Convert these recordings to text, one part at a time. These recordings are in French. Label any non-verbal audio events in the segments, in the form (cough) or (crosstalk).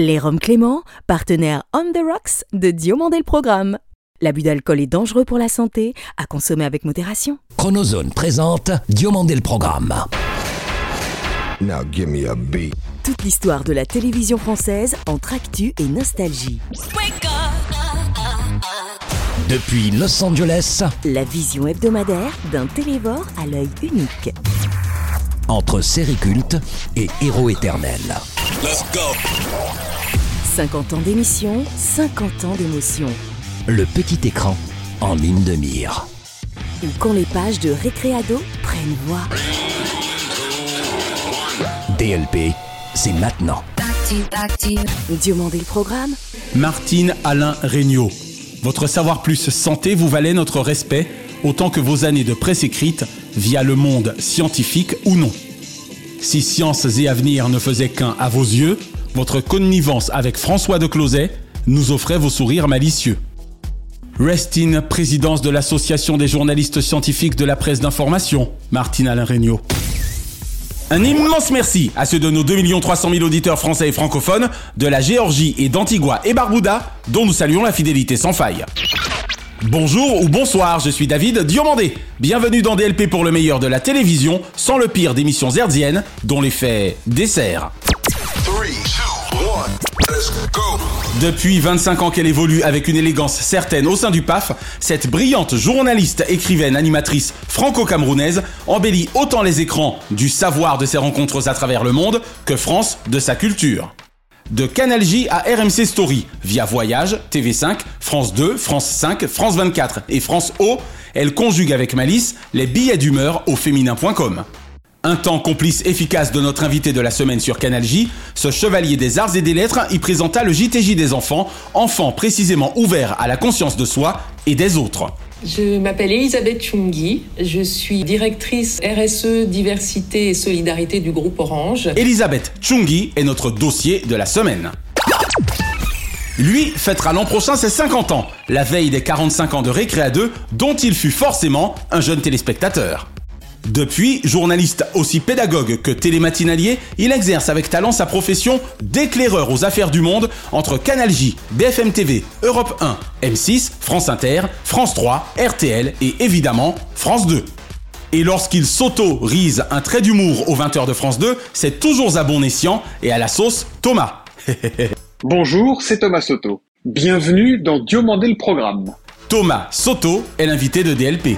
Les Roms Clément, partenaire On the Rocks de Diomandé le Programme. L'abus d'alcool est dangereux pour la santé, à consommer avec modération. Chronozone présente Diomandé le Programme. Now give me a beat. Toute l'histoire de la télévision française entre actu et nostalgie. Depuis Los Angeles, La vision hebdomadaire d'un télévore à l'œil unique. entre série culte et héros éternel. 50 ans d'émission, 50 ans d'émotion. Le petit écran en ligne de mire. Ou quand les pages de Récréado prennent voix. DLP, c'est maintenant. Diomandé le programme, Martine Alain Regnault. Votre savoir plus santé vous valait notre respect autant que vos années de presse écrite via le monde scientifique ou non. Si sciences et avenir ne faisaient qu'un à vos yeux, votre connivence avec François de Closet nous offrait vos sourires malicieux. Restin, présidence de l'Association des journalistes scientifiques de la presse d'information, Martine Alain Regnault. Un immense merci à ceux de nos 2 300 000 auditeurs français et francophones de la Géorgie et d'Antigua et Barbuda, dont nous saluons la fidélité sans faille. Bonjour ou bonsoir, je suis David Diomandé. Bienvenue dans DLP pour le meilleur de la télévision, sans le pire d'émissions hertziennes, dont l'effet dessert. Depuis 25 ans qu'elle évolue avec une élégance certaine au sein du PAF, cette brillante journaliste, écrivaine, animatrice franco-camerounaise embellit autant les écrans du savoir de ses rencontres à travers le monde que France de sa culture. De Canal J à RMC Story, via Voyage, TV5, France 2, France 5, France 24 et France O, elle conjugue avec malice les billets d'humeur au féminin.com. Un temps complice efficace de notre invité de la semaine sur Canal J, ce chevalier des arts et des lettres y présenta le JTJ des enfants, enfants précisément ouverts à la conscience de soi et des autres. Je m'appelle Elisabeth Chungi, je suis directrice RSE, diversité et solidarité du groupe Orange. Elisabeth Chungi est notre dossier de la semaine. Lui fêtera l'an prochain ses 50 ans, la veille des 45 ans de Récréa 2, dont il fut forcément un jeune téléspectateur. Depuis, journaliste aussi pédagogue que télématinalier, il exerce avec talent sa profession d'éclaireur aux affaires du monde entre Canal J, BFM TV, Europe 1, M6, France Inter, France 3, RTL et évidemment France 2. Et lorsqu'il s'auto-rise un trait d'humour aux 20h de France 2, c'est toujours à bon escient et à la sauce Thomas. (laughs) Bonjour, c'est Thomas Soto. Bienvenue dans Diomandé le programme. Thomas Soto est l'invité de DLP.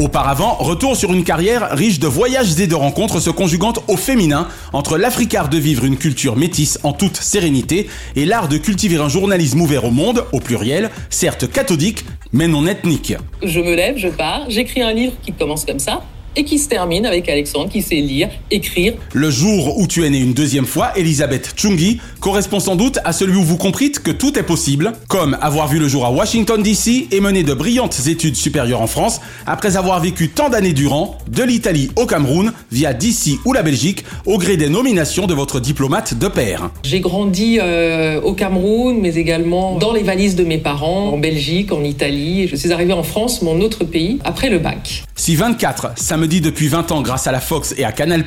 Auparavant, retour sur une carrière riche de voyages et de rencontres se conjuguant au féminin entre l'Africard de vivre une culture métisse en toute sérénité et l'art de cultiver un journalisme ouvert au monde, au pluriel, certes cathodique, mais non ethnique. Je me lève, je pars, j'écris un livre qui commence comme ça et qui se termine avec Alexandre qui sait lire, écrire. Le jour où tu es né une deuxième fois, Elisabeth Chungi, correspond sans doute à celui où vous comprîtes que tout est possible, comme avoir vu le jour à Washington DC et mener de brillantes études supérieures en France, après avoir vécu tant d'années durant, de l'Italie au Cameroun, via DC ou la Belgique, au gré des nominations de votre diplomate de père. J'ai grandi euh, au Cameroun, mais également dans les valises de mes parents, en Belgique, en Italie. Je suis arrivée en France, mon autre pays, après le bac. Si 24, ça me dit depuis 20 ans grâce à la Fox et à Canal+,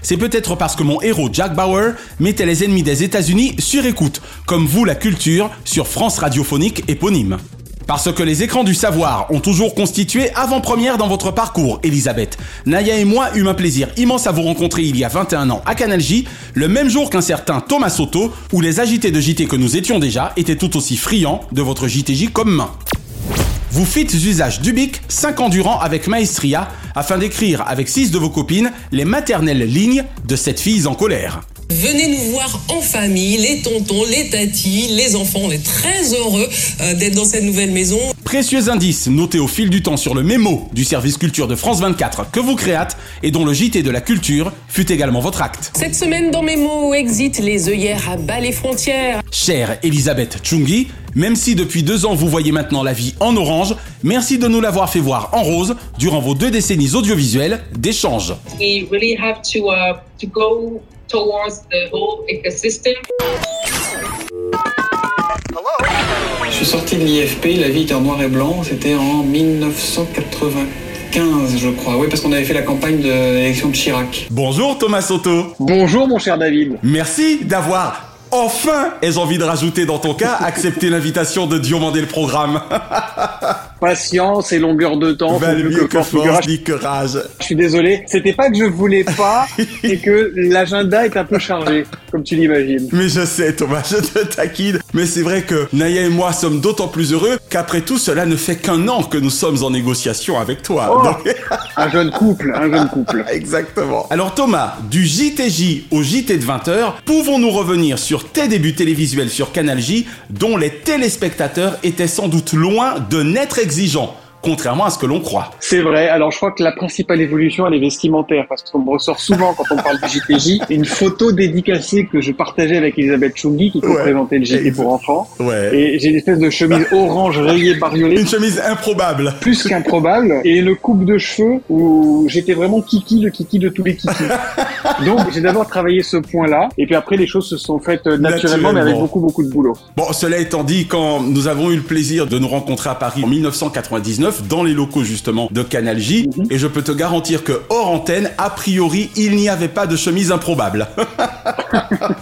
c'est peut-être parce que mon héros Jack Bauer mettait les ennemis des États-Unis sur écoute, comme vous la culture, sur France radiophonique éponyme. Parce que les écrans du savoir ont toujours constitué avant-première dans votre parcours, Elisabeth. Naya et moi eûmes un plaisir immense à vous rencontrer il y a 21 ans à Canal J, le même jour qu'un certain Thomas Soto, où les agités de JT que nous étions déjà étaient tout aussi friands de votre JTJ comme main. Vous fîtes usage du bic 5 ans avec maestria afin d'écrire avec 6 de vos copines les maternelles lignes de cette fille en colère. Venez nous voir en famille, les tontons, les tatis, les enfants. On est très heureux euh, d'être dans cette nouvelle maison. Précieux indice noté au fil du temps sur le mémo du service culture de France 24 que vous créâtes et dont le JT de la culture fut également votre acte. Cette semaine dans mes mots, exit les œillères à bas les frontières. Chère Elisabeth Chungi, même si depuis deux ans vous voyez maintenant la vie en orange, merci de nous l'avoir fait voir en rose durant vos deux décennies audiovisuelles d'échange. we really have to uh, to go towards the whole ecosystem. Je suis sorti de l'IFP, la vie était en noir et blanc, c'était en 1995 2015, je crois. Oui, parce qu'on avait fait la campagne de l'élection de Chirac. Bonjour Thomas Soto. Bonjour mon cher David. Merci d'avoir enfin, ai-je envie de rajouter dans ton cas, accepté l'invitation de Diomandé le programme. (laughs) Patience et longueur de temps. Valent mieux que force ni force courage. ni que rage. Je suis désolé, c'était pas que je voulais pas, (laughs) c'est que l'agenda est un peu chargé, comme tu l'imagines. Mais je sais Thomas, je te taquine. Mais c'est vrai que Naya et moi sommes d'autant plus heureux qu'après tout, cela ne fait qu'un an que nous sommes en négociation avec toi. Oh. Donc- (laughs) Un jeune couple, un jeune couple. (laughs) Exactement. Alors Thomas, du JTJ au JT de 20h, pouvons-nous revenir sur tes débuts télévisuels sur Canal J, dont les téléspectateurs étaient sans doute loin de n'être exigeants, contrairement à ce que l'on croit. C'est vrai, alors je crois que la principale évolution, elle est vestimentaire, parce qu'on me ressort souvent quand on parle du JTJ, (laughs) une photo dédicacée que je partageais avec Elisabeth Chungui, qui Ouais. présentait le JT pour enfants. Ouais. Et j'ai une espèce de chemise orange rayée bariolée, Une chemise improbable. plus qu'improbable, et une coupe de cheveux où j'étais vraiment kiki, le kiki de tous les kikis. (laughs) Donc j'ai d'abord travaillé ce point-là, et puis après les choses se sont faites euh, naturellement, mais avec beaucoup beaucoup de boulot. Bon, cela étant dit, quand nous avons eu le plaisir de nous rencontrer à Paris en 1999, dans les locaux justement de Canal J, Mhm. et je peux te garantir que hors antenne, a priori, il n'y avait pas de chemise improbable. (laughs)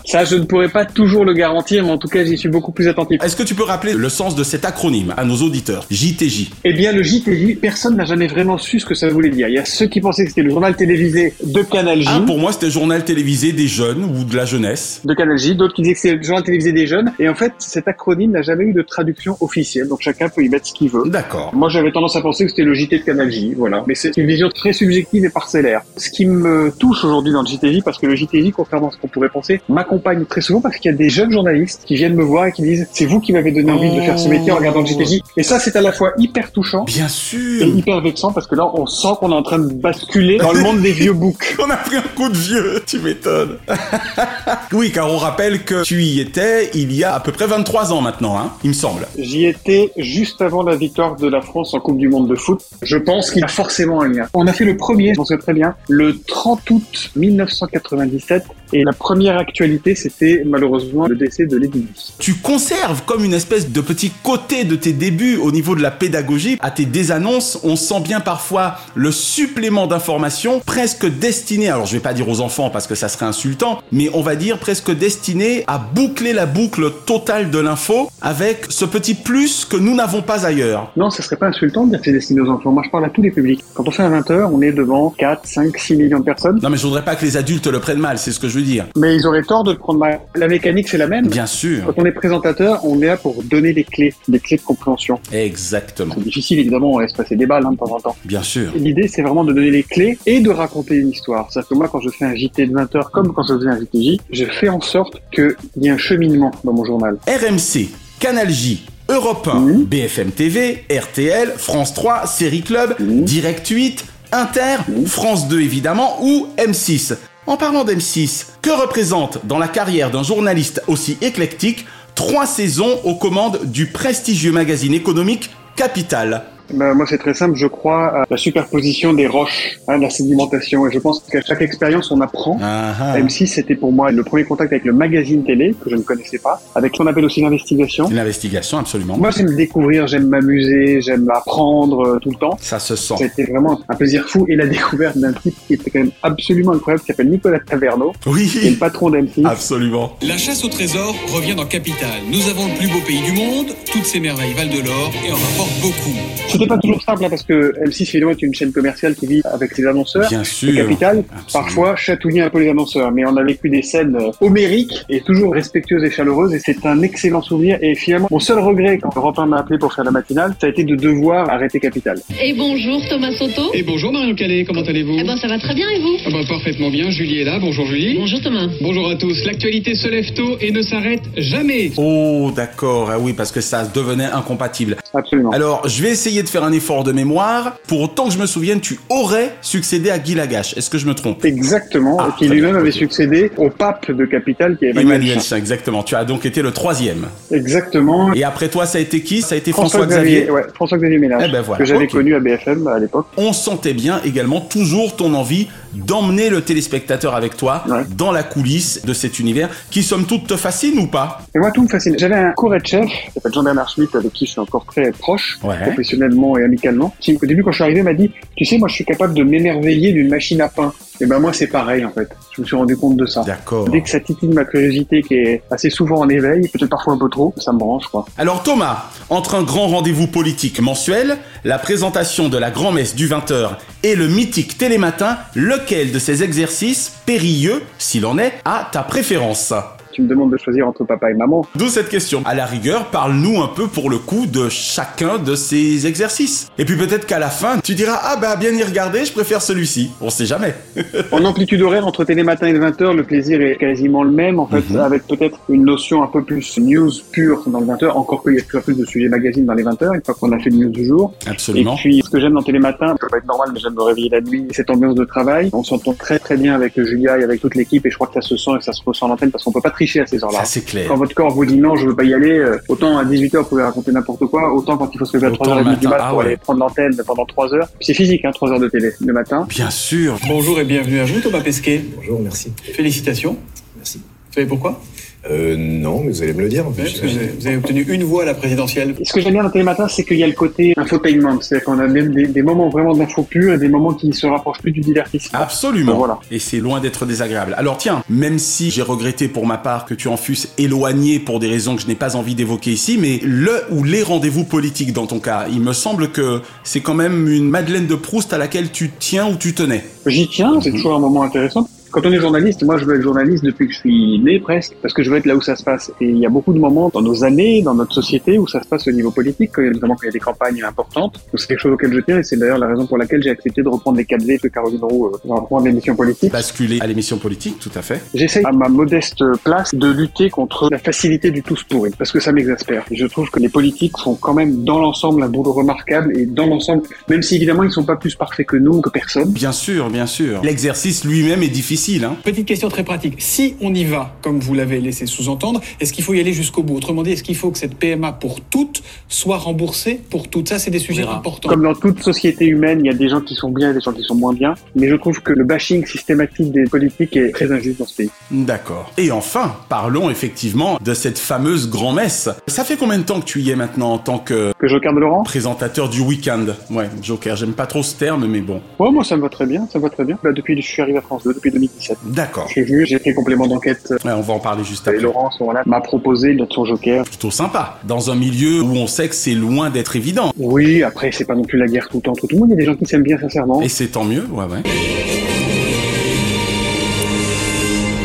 Ça, je ne pourrais pas toujours le garantir, mais en tout cas, j'y suis beaucoup plus attentif. Est-ce que tu peux rappeler le sens de cet acronyme à nos auditeurs JTJ Eh bien, le JTJ, personne n'a jamais vraiment su ce que ça voulait dire. Il y a ceux qui pensaient que c'était le journal télévisé de Canal J, Ah, pour moi, c'était journal télévisé des jeunes ou de la jeunesse. de Canal J, d'autres qui disaient que c'était le journal télévisé des jeunes. Et en fait, cet acronyme n'a jamais eu de traduction officielle, donc chacun peut y mettre ce qu'il veut. D'accord. Moi, j'avais tendance à penser que c'était le JT de Canal J, voilà. Mais c'est une vision très subjective et parcellaire. Ce qui me touche aujourd'hui dans le JTJ, parce que le JTJ, contrairement à ce qu'on pourrait penser, m'accompagne très souvent parce qu'il y a des jeunes journalistes qui viennent me voir et qui disent c'est vous qui m'avez donné envie de faire ce métier en regardant le JTJ. Et ça, c'est à la fois hyper touchant Bien et hyper vexant parce que là, on sent qu'on est en train de basculer dans le monde des vieux books. (laughs) On a pris un coup de vieux, tu m'étonnes. (laughs) oui, car on rappelle que tu y étais il y a à peu près 23 ans maintenant, hein, il me semble. J'y étais juste avant la victoire de la France en Du Monde de foot. Je pense qu'il y a forcément un lien. On a fait le premier, je m'en souviens très bien, le 30 août 1997. Et la première actualité, c'était malheureusement le décès de Lady. Tu conserves comme une espèce de petit côté de tes débuts au niveau de la pédagogie. À tes désannonces, on sent bien parfois le supplément d'informations presque destiné, alors je vais pas dire aux enfants parce que ça serait insultant, mais on va dire presque destiné à boucler la boucle totale de l'info avec ce petit plus que nous n'avons pas ailleurs. Non, ce serait pas insultant de dire que c'est destiné aux enfants. Moi, je parle à tous les publics. Quand on fait un 20h, on est devant 4, 5, 6 millions de personnes. Non mais je voudrais pas que les adultes le prennent mal, c'est ce que je veux dire. Mais ils auraient tort de le prendre mal. La mécanique, c'est la même. Bien sûr. Quand on est présentateur, on est là pour donner des clés, des clés de compréhension. Exactement. C'est difficile, évidemment, on laisse passer des balles hein, de temps en temps. Bien sûr. L'idée, c'est vraiment de donner les clés et de raconter une histoire. C'est-à-dire que moi, quand je fais un JT de 20 heures, comme quand je faisais un JTJ, je fais en sorte qu'il y ait un cheminement dans mon journal. RMC, Canal J, Europe 1, Mhm. BFM TV, RTL, France 3, Série Club, Mhm. Direct 8, Inter, France 2 évidemment ou M6. En parlant d'M6, que représente dans la carrière d'un journaliste aussi éclectique trois saisons aux commandes du prestigieux magazine économique Capital? Ben, moi, c'est très simple. Je crois à la superposition des roches, à la sédimentation. Et je pense qu'à chaque expérience, on apprend. Ah, ah. M6, c'était pour moi le premier contact avec le magazine télé, que je ne connaissais pas, avec ce qu'on appelle aussi l'investigation. Une investigation, absolument. Moi, j'aime découvrir, j'aime m'amuser, j'aime apprendre euh, tout le temps. Ça se sent. C'était vraiment un plaisir fou et la découverte d'un type qui était quand même absolument incroyable, qui s'appelle Nicolas Taverneau, qui est le Oui, patron d'M6. absolument. La chasse au trésor revient dans Capital. Nous avons le plus beau pays du monde, toutes ces merveilles valent de l'or et on rapporte beaucoup. C'était pas toujours simple, hein, parce que M6 évidemment est une chaîne commerciale qui vit avec ses annonceurs. Bien Le sûr. Capital, parfois chatouillait un peu les annonceurs, mais on a vécu des scènes euh, homériques et toujours respectueuses et chaleureuses, et c'est un excellent souvenir. Et finalement, mon seul regret quand Europe 1 m'a appelé pour faire la matinale, ça a été de devoir arrêter Capital. Et bonjour Thomas Soto. Et bonjour Marion Calais, comment allez-vous? Eh ben ça va très bien et vous? Ah bah, Parfaitement bien, Julie est là, bonjour Julie. Bonjour Thomas. Bonjour à tous, l'actualité se lève tôt et ne s'arrête jamais. Oh, d'accord. Ah oui, parce que ça devenait incompatible. Absolument. Alors, je vais essayer de faire un effort de mémoire. Pour autant que je me souvienne, tu aurais succédé à Guy Lagache. Est-ce que je me trompe? Exactement, Ah, qui lui-même avait succédé au pape de Capital qui est Emmanuel, Emmanuel Chin. Exactement. Tu as donc été le troisième. Exactement. Et après toi, ça a été qui? Ça a été François, François-Xavier, Xavier. ouais, François-Xavier Ménage, Eh ben voilà, que j'avais connu à BFM à l'époque. On sentait bien également toujours ton envie d'emmener le téléspectateur avec toi Ouais. dans la coulisse de cet univers qui, somme toute, te fascine ou pas? Et moi, tout me fascine. J'avais un cours de chef, qui s'appelle Jean-Bernard Schmitt, avec qui je suis encore très proche, Ouais. professionnellement et amicalement, qui, au début, quand je suis arrivé, m'a dit, tu sais, moi, je suis capable de m'émerveiller d'une machine à pain. Et ben, moi, c'est pareil, en fait. Je me suis rendu compte de ça. D'accord. Dès que ça titille ma curiosité, qui est assez souvent en éveil, peut-être parfois un peu trop, ça me branche, quoi. Alors Thomas, entre un grand rendez-vous politique mensuel, la présentation de la grand-messe du 20h et le mythique télématin, lequel de ces exercices périlleux, s'il en est, a ta préférence? Tu me demandes de choisir entre papa et maman. D'où cette question. À la rigueur, parle-nous un peu pour le coup de chacun de ces exercices. Et puis peut-être qu'à la fin, tu diras Ah bah bien y regarder, je préfère celui-ci. On sait jamais. (laughs) En amplitude horaire, entre télématin et 20h, le plaisir est quasiment le même, en fait, Mhm. avec peut-être une notion un peu plus news pure dans le 20h, encore qu'il y a toujours plus de sujets magazines dans les 20h, une fois qu'on a fait le news du jour. Absolument. Et puis, ce que j'aime dans Télématin, ça pas être normal, mais j'aime me réveiller la nuit, cette ambiance de travail. On s'entend très très bien avec Julia et avec toute l'équipe, et je crois que ça se sent et que ça se ressent à l'antenne, parce qu'on peut pas tricher à ces heures-là. C'est clair. Quand votre corps vous dit non, je veux pas y aller, euh, autant à 18h vous pouvez raconter n'importe quoi, autant quand il faut se lever à Autant 3h30 le du matin, mat ah pour ouais. aller prendre l'antenne pendant 3 heures. C'est physique, hein, 3 heures de télé le matin. Bien sûr. Bonjour et bienvenue à vous, Thomas Pesquet. Bonjour, merci. Félicitations. Merci. Vous savez pourquoi? Euh, non, mais vous allez me le dire. Ouais, parce que vous avez, vous avez obtenu une voix à la présidentielle. Ce que j'aime bien dans Télématin, c'est qu'il y a le côté infotainment, c'est-à-dire qu'on a même des, des moments vraiment d'info pure et des moments qui se rapprochent plus du divertissement. Absolument. Voilà. Et c'est loin d'être désagréable. Alors tiens, même si j'ai regretté pour ma part que tu en fusses éloigné pour des raisons que je n'ai pas envie d'évoquer ici, mais le ou les rendez-vous politiques dans ton cas, il me semble que c'est quand même une Madeleine de Proust à laquelle tu tiens ou tu tenais. J'y tiens, c'est toujours un moment intéressant. Quand on est journaliste, moi je veux être journaliste depuis que je suis né presque, parce que je veux être là où ça se passe. Et il y a beaucoup de moments dans nos années, dans notre société, où ça se passe au niveau politique, quand il y a- notamment quand il y a des campagnes importantes. Donc c'est quelque chose auquel je tiens, et c'est d'ailleurs la raison pour laquelle j'ai accepté de reprendre les 4V de Caroline Roux euh, pour reprendre l'émission politique. Basculer à l'émission politique, tout à fait. J'essaye à ma modeste place de lutter contre la facilité du tous pourri, parce que ça m'exaspère. Et je trouve que les politiques font quand même dans l'ensemble un boulot remarquable, et dans l'ensemble, même si évidemment ils sont pas plus parfaits que nous, que personne. Bien sûr, bien sûr. L'exercice lui-même est difficile, hein. Petite question très pratique. Si on y va, comme vous l'avez laissé sous-entendre, est-ce qu'il faut y aller jusqu'au bout? Autrement dit, est-ce qu'il faut que cette PMA pour toutes soit remboursée pour toutes? Ça, c'est des sujets importants. Comme dans toute société humaine, il y a des gens qui sont bien et des gens qui sont moins bien, mais je trouve que le bashing systématique des politiques est très injuste dans ce pays. D'accord. Et enfin, parlons effectivement de cette fameuse grand-messe. Ça fait combien de temps que tu y es maintenant en tant que Que Joker de Laurent? présentateur du week-end? Ouais, Joker, j'aime pas trop ce terme, mais bon. Ouais, moi ça me va très bien, ça me va très bien. Bah, depuis que je suis arrivé à France 2, depuis 2017. D'accord. Suis venu, j'ai fait complément d'enquête. Ouais, on va en parler juste Et après. Laurent, à ce moment-là, m'a proposé d'être son Joker. Plutôt sympa. Dans un milieu où on sait que c'est loin d'être évident. Oui, après, c'est pas non plus la guerre tout le temps, tout le monde. Il y a des gens qui s'aiment bien sincèrement. Et c'est tant mieux, ouais, ouais.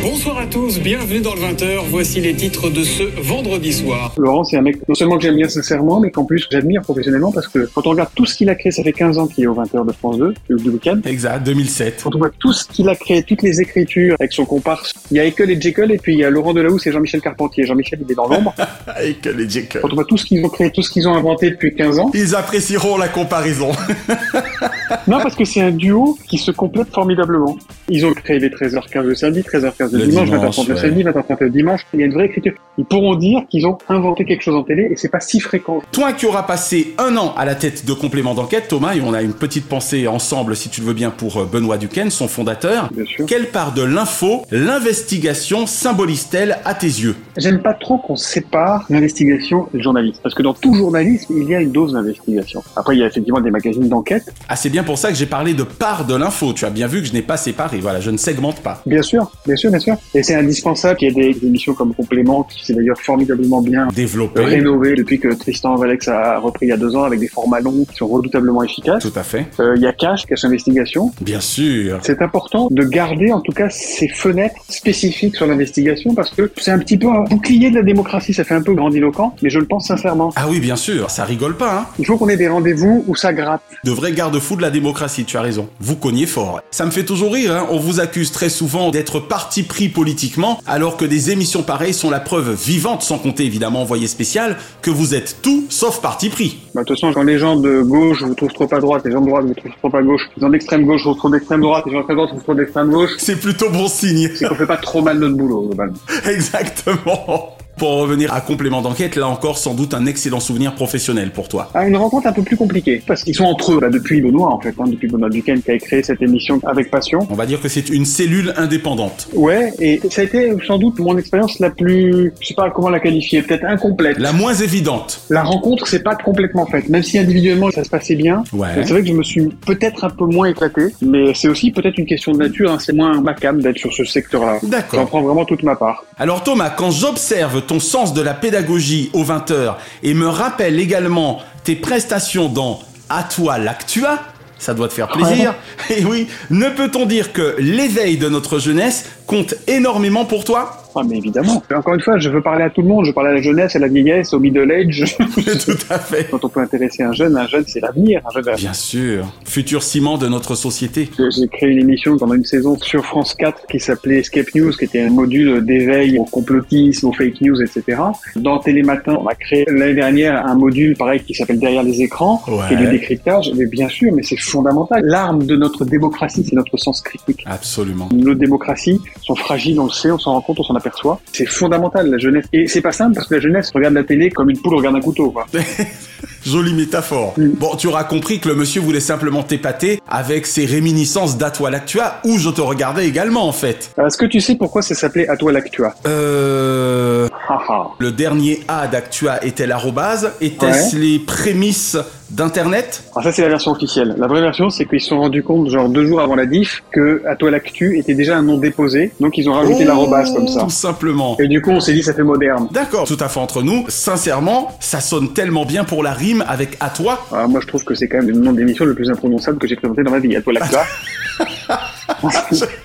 Bonsoir à tous, bienvenue dans le 20h. Voici les titres de ce vendredi soir. Laurent, c'est un mec, non seulement que j'aime bien sincèrement, mais qu'en plus j'admire professionnellement parce que quand on regarde tout ce qu'il a créé, ça fait 15 ans qu'il est au 20h de France 2, du week-end. Exact, 2007. Quand on voit tout ce qu'il a créé, toutes les écritures avec son comparse, il y a Ekel et Jekyll et puis il y a Laurent Delahousse et Jean-Michel Carpentier. Jean-Michel, il est dans l'ombre. (laughs) Avec les Jekyll. Quand on voit tout ce qu'ils ont créé, tout ce qu'ils ont inventé depuis 15 ans. Ils apprécieront la comparaison. (laughs) Non, parce que c'est un duo qui se complète formidablement. Ils ont créé les 13h15 le samedi, 13h15 le, Le dimanche, dimanche, 20h30 le samedi, 20h30 le dimanche. Il y a une vraie écriture. Ils pourront dire qu'ils ont inventé quelque chose en télé et c'est pas si fréquent. Toi qui auras passé un an à la tête de complément d'enquête, Thomas, et on a une petite pensée ensemble, si tu le veux bien, pour euh, Benoît Duquesne, son fondateur. Bien sûr. Quelle part de l'info, l'investigation symbolise-t-elle à tes yeux? J'aime pas trop qu'on sépare l'investigation et le journalisme. Parce que dans tout journalisme, il y a une dose d'investigation. Après, il y a effectivement des magazines d'enquête. Ah, c'est bien pour ça que j'ai parlé de part de l'info. Tu as bien vu que je n'ai pas séparé. Voilà, je ne segmente pas. Bien sûr, bien sûr, bien sûr. Et c'est indispensable qu'il y ait des émissions comme Complément, qui s'est d'ailleurs formidablement bien Développé. rénové depuis que Tristan Valex a repris il y a deux ans avec des formats longs qui sont redoutablement efficaces. Tout à fait. Euh, il y a Cash, Cash Investigation. Bien sûr. C'est important de garder en tout cas ces fenêtres spécifiques sur l'investigation parce que c'est un petit peu un bouclier de la démocratie. Ça fait un peu grandiloquent, mais je le pense sincèrement. Ah oui, bien sûr. Ça rigole pas, hein. Il faut qu'on ait des rendez-vous où ça gratte. De vrais garde-fous de la démocratie, tu as raison. Vous cognez fort. Ça me fait toujours rire, hein. On vous accuse très souvent d'être parti pris politiquement, alors que des émissions pareilles sont la preuve vivante, sans compter évidemment envoyé spécial, que vous êtes tout sauf parti pris. Bah, de toute façon, quand les gens de gauche vous trouvent trop à droite, les gens de droite vous trouvent trop à gauche, les gens d'extrême gauche vous trouvent d'extrême droite, les gens d'extrême droite vous trouvent d'extrême gauche, C'est plutôt bon signe. c'est qu'on fait pas trop mal notre boulot, globalement. (laughs) Exactement. Pour revenir à complément d'enquête, là encore sans doute un excellent souvenir professionnel pour toi. Ah, une rencontre un peu plus compliquée, parce qu'ils sont entre eux, là, depuis Benoît, en fait, hein, depuis Benoît Duquesne qui a créé cette émission avec passion. On va dire que c'est une cellule indépendante. Ouais, et ça a été sans doute mon expérience la plus, je sais pas comment la qualifier, peut-être incomplète. La moins évidente. La rencontre, c'est pas complètement faite, même si individuellement ça se passait bien. Ouais. C'est vrai que je me suis peut-être un peu moins éclaté, mais c'est aussi peut-être une question de nature, hein, c'est moins macabre d'être sur ce secteur-là. D'accord. J'en prends vraiment toute ma part. Alors Thomas, quand j'observe ton sens de la pédagogie au 20h et me rappelle également tes prestations dans À toi l'actua, ça doit te faire plaisir. Et oui, ne peut-on dire que l'éveil de notre jeunesse compte énormément pour toi? Ah, mais évidemment. Et encore une fois, je veux parler à tout le monde. Je veux parler à la jeunesse, à la vieillesse, au middle age. (laughs) Tout à fait. Quand on peut intéresser un jeune, un jeune, c'est l'avenir. Un jeune, Bien sûr, futur ciment de notre société. J'ai créé une émission pendant une saison sur France 4 qui s'appelait Escape News, qui était un module d'éveil au complotisme, aux fake news, etc. Dans Télématin, on a créé l'année dernière un module pareil qui s'appelle Derrière les écrans, qui est du Ouais. décryptage. Mais bien sûr, mais c'est fondamental. L'arme de notre démocratie, c'est notre sens critique. Absolument. Nos démocraties sont fragiles, on le sait, on s'en rend compte, on s'en C'est fondamental, la jeunesse. Et c'est pas simple parce que la jeunesse regarde la télé comme une poule regarde un couteau. Quoi. (laughs) Jolie métaphore. Bon, tu auras compris que le monsieur voulait simplement t'épater avec ses réminiscences d'À toi l'actua, où je te regardais également en fait. Est-ce que tu sais pourquoi ça s'appelait À toi l'actua Euh... Haha. Le dernier A d'actua était l'arrobase. Était-ce les prémices d'Internet Alors ça c'est la version officielle. La vraie version c'est qu'ils se sont rendus compte genre deux jours avant la diff que à toi l'actu était déjà un nom déposé, donc ils ont rajouté Oh, l'arrobase comme ça. Tout simplement. Et du coup on s'est dit ça fait moderne. D'accord, tout à fait entre nous. Sincèrement, ça sonne tellement bien pour la rime avec à toi. Alors moi je trouve que c'est quand même le nom d'émission le plus imprononçable que j'ai présenté dans ma vie. À toi l'actua.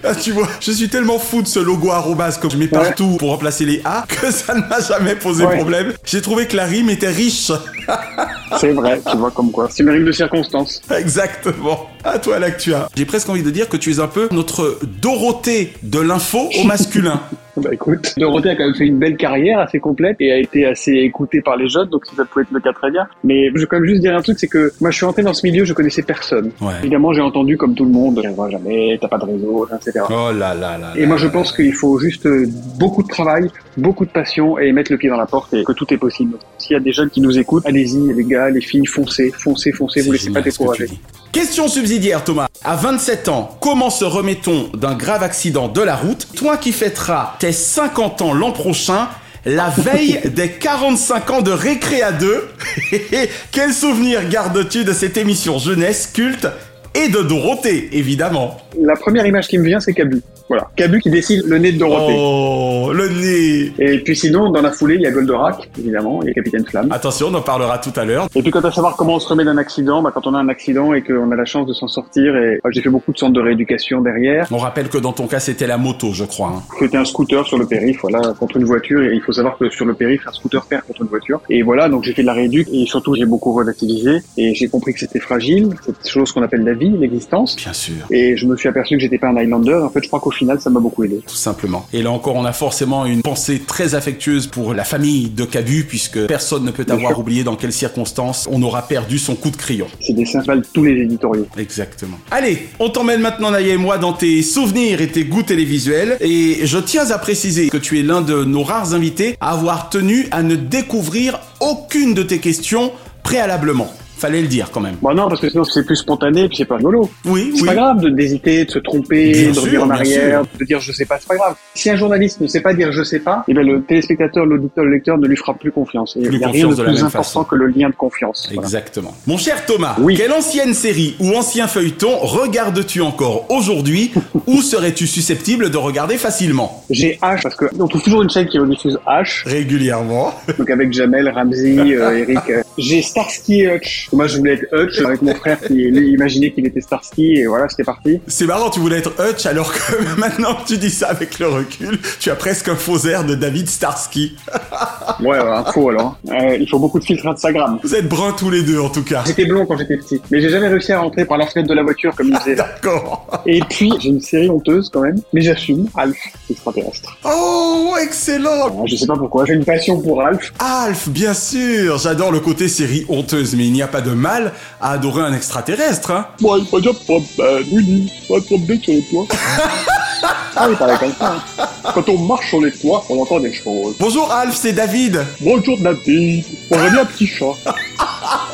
Ah, tu vois, je suis tellement fou de ce logo arrobase que je mets partout pour remplacer les A que ça ne m'a jamais posé Ouais. problème. J'ai trouvé que la rime était riche. (laughs) c'est vrai, tu vois comme quoi. C'est une rime de circonstance. Exactement. À toi l'actua. J'ai presque envie de dire que tu es un peu notre Dorothée de l'info au masculin. (laughs) Bah écoute, Dorothée a quand même fait une belle carrière assez complète et a été assez écoutée par les jeunes, donc ça pouvait être le cas très bien. Mais je vais quand même juste dire un truc, c'est que moi je suis rentré dans ce milieu, je connaissais personne. Ouais. Évidemment j'ai entendu comme tout le monde, on voit jamais, t'as pas de réseau, etc. Oh là là là. Et moi je pense qu'il faut juste euh, beaucoup de travail, beaucoup de passion et mettre le pied dans la porte et que tout est possible. S'il y a des jeunes qui nous écoutent, allez-y les gars, les filles, foncez, foncez, foncez, vous laissez pas décourager. Question subsidiaire, Thomas. À 27 ans, comment se remet-on d'un grave accident de la route? Toi qui fêteras tes 50 ans l'an prochain, la (laughs) veille des 45 ans de Récréa (laughs) 2. Quel souvenir gardes-tu de cette émission jeunesse, culte et de Dorothée, évidemment La première image qui me vient c'est Cabu. Voilà, Cabu qui dessine le nez de Dorothée. Oh, le nez Et puis sinon, dans la foulée, il y a Goldorak, évidemment, a Capitaine Flamme. Attention, on en parlera tout à l'heure. Et puis quant à savoir comment on se remet d'un accident, bah, quand on a un accident et qu'on a la chance de s'en sortir, et bah, j'ai fait beaucoup de centres de rééducation derrière. On rappelle que dans ton cas, c'était la moto, je crois. hein. C'était un scooter sur le périph, voilà, contre une voiture, et il faut savoir que sur le périph, un scooter perd contre une voiture. Et voilà, donc j'ai fait de la rééduc, et surtout j'ai beaucoup relativisé, et j'ai compris que c'était fragile, cette chose qu'on appelle la vie, l'existence. Bien sûr. Et je me suis aperçu que j'étais pas un Highlander, en fait je crois qu'au final ça m'a beaucoup aidé. Tout simplement. Et là encore, on a forcément une pensée très affectueuse pour la famille de Cabu, puisque personne ne peut avoir oublié dans quelles circonstances on aura perdu son coup de crayon. C'est des symboles tous les éditoriaux. Exactement. Allez, on t'emmène maintenant, Naya et moi, dans tes souvenirs et tes goûts télévisuels. Et je tiens à préciser que tu es l'un de nos rares invités à avoir tenu à ne découvrir aucune de tes questions préalablement. Fallait le dire quand même. Bon non, parce que sinon c'est plus spontané, puis c'est pas rigolo. Oui, C'est oui. pas grave d'hésiter, de se tromper, Bien de sûr, revenir en bien arrière, sûr. de dire je sais pas, c'est pas grave. Si un journaliste ne sait pas dire je sais pas, eh ben le téléspectateur, l'auditeur, le lecteur ne lui fera plus confiance. Et Plus il n'y a rien de de plus important façon. que le lien de confiance. Voilà. Exactement. Mon cher Thomas, Oui. quelle ancienne série ou ancien feuilleton regardes-tu encore aujourd'hui (laughs) ou serais-tu susceptible de regarder facilement? J'ai H parce que on trouve toujours une chaîne qui rediffuse H, Régulièrement. donc avec Jamel, Ramsey, euh, (laughs) Eric. euh. J'ai Starsky et Hutch. Moi je voulais être Hutch avec mon frère qui lui, imaginait qu'il était Starsky et voilà c'était parti. C'est marrant, tu voulais être Hutch alors que (laughs) maintenant que tu dis ça avec le recul, tu as presque un faux air de David Starsky. Ouais, ouais, info alors. Euh, il faut beaucoup de filtres Instagram. Vous êtes bruns tous les deux en tout cas. J'étais blond quand j'étais petit, mais j'ai jamais réussi à rentrer par la fenêtre de la voiture comme il disait. D'accord. Et puis, j'ai une série honteuse quand même, mais j'assume, Alf, extraterrestre. Oh, excellent Alors, je sais pas pourquoi, j'ai une passion pour Alf. Alf, bien sûr J'adore le côté série honteuse, mais il n'y a pas de mal à adorer un extraterrestre, hein Moi, il pas dire pas ben, oui, pas problème sur les toits. (laughs) Ah, il parlait comme ça. hein. Quand on marche sur les toits, on entend des choses. Bonjour Alf, c'est David. Bonjour David, on bien un petit chat. (laughs)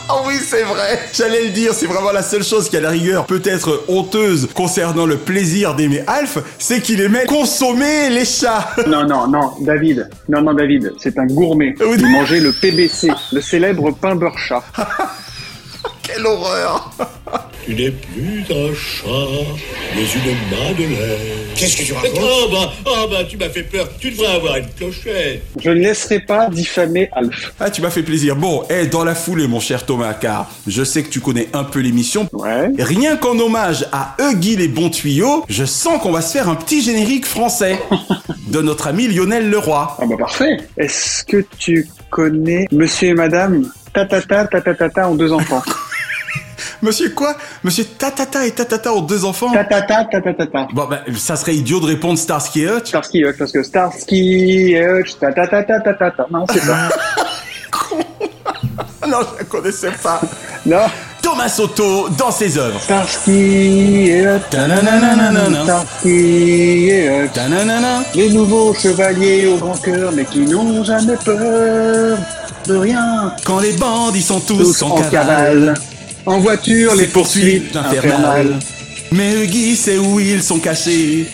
Ah oui, c'est vrai. J'allais le dire, c'est vraiment la seule chose qui à la rigueur peut être honteuse concernant le plaisir d'aimer Alf, c'est qu'il aimait consommer les chats. Non, non, non, David. Non, non, David, c'est un gourmet. Oui. Il mangeait le PBC, le célèbre pain beurre chat. (laughs) Quelle horreur. Tu n'es plus un chat, mais une madeleine. Qu'est-ce que tu Mais- racontes Oh bah, oh bah, tu m'as fait peur. Tu devrais avoir une clochette. Je ne laisserai pas diffamer Alf. Ah, tu m'as fait plaisir. Bon, eh, dans la foulée, mon cher Thomas, car je sais que tu connais un peu l'émission. Ouais. Rien qu'en hommage à Huggy les bons tuyaux, je sens qu'on va se faire un petit générique français (laughs) de notre ami Lionel Leroy. Ah bah parfait. Est-ce que tu connais Monsieur et Madame Tatata, tatatata ont deux enfants? (laughs) Monsieur quoi? Monsieur Tatata et Tatata ont deux enfants? Tatata, tatatata. Bon, ben, ça serait idiot de répondre Starsky et Hutch. Starsky et Hutch, parce que Starsky et Hutch, tatata, tatatata. Non, c'est pas. (laughs) Non, je la connaissais pas. Non. Thomas Soto dans ses œuvres. Starsky et Hutch. Starsky et Hutch. Les nouveaux chevaliers au grand cœur, mais qui n'ont jamais peur de rien. Quand les bandits sont tous, Tous en en cavale. cavale. En voiture, les poursuites infernales. Mais Huggy sait où ils sont cachés.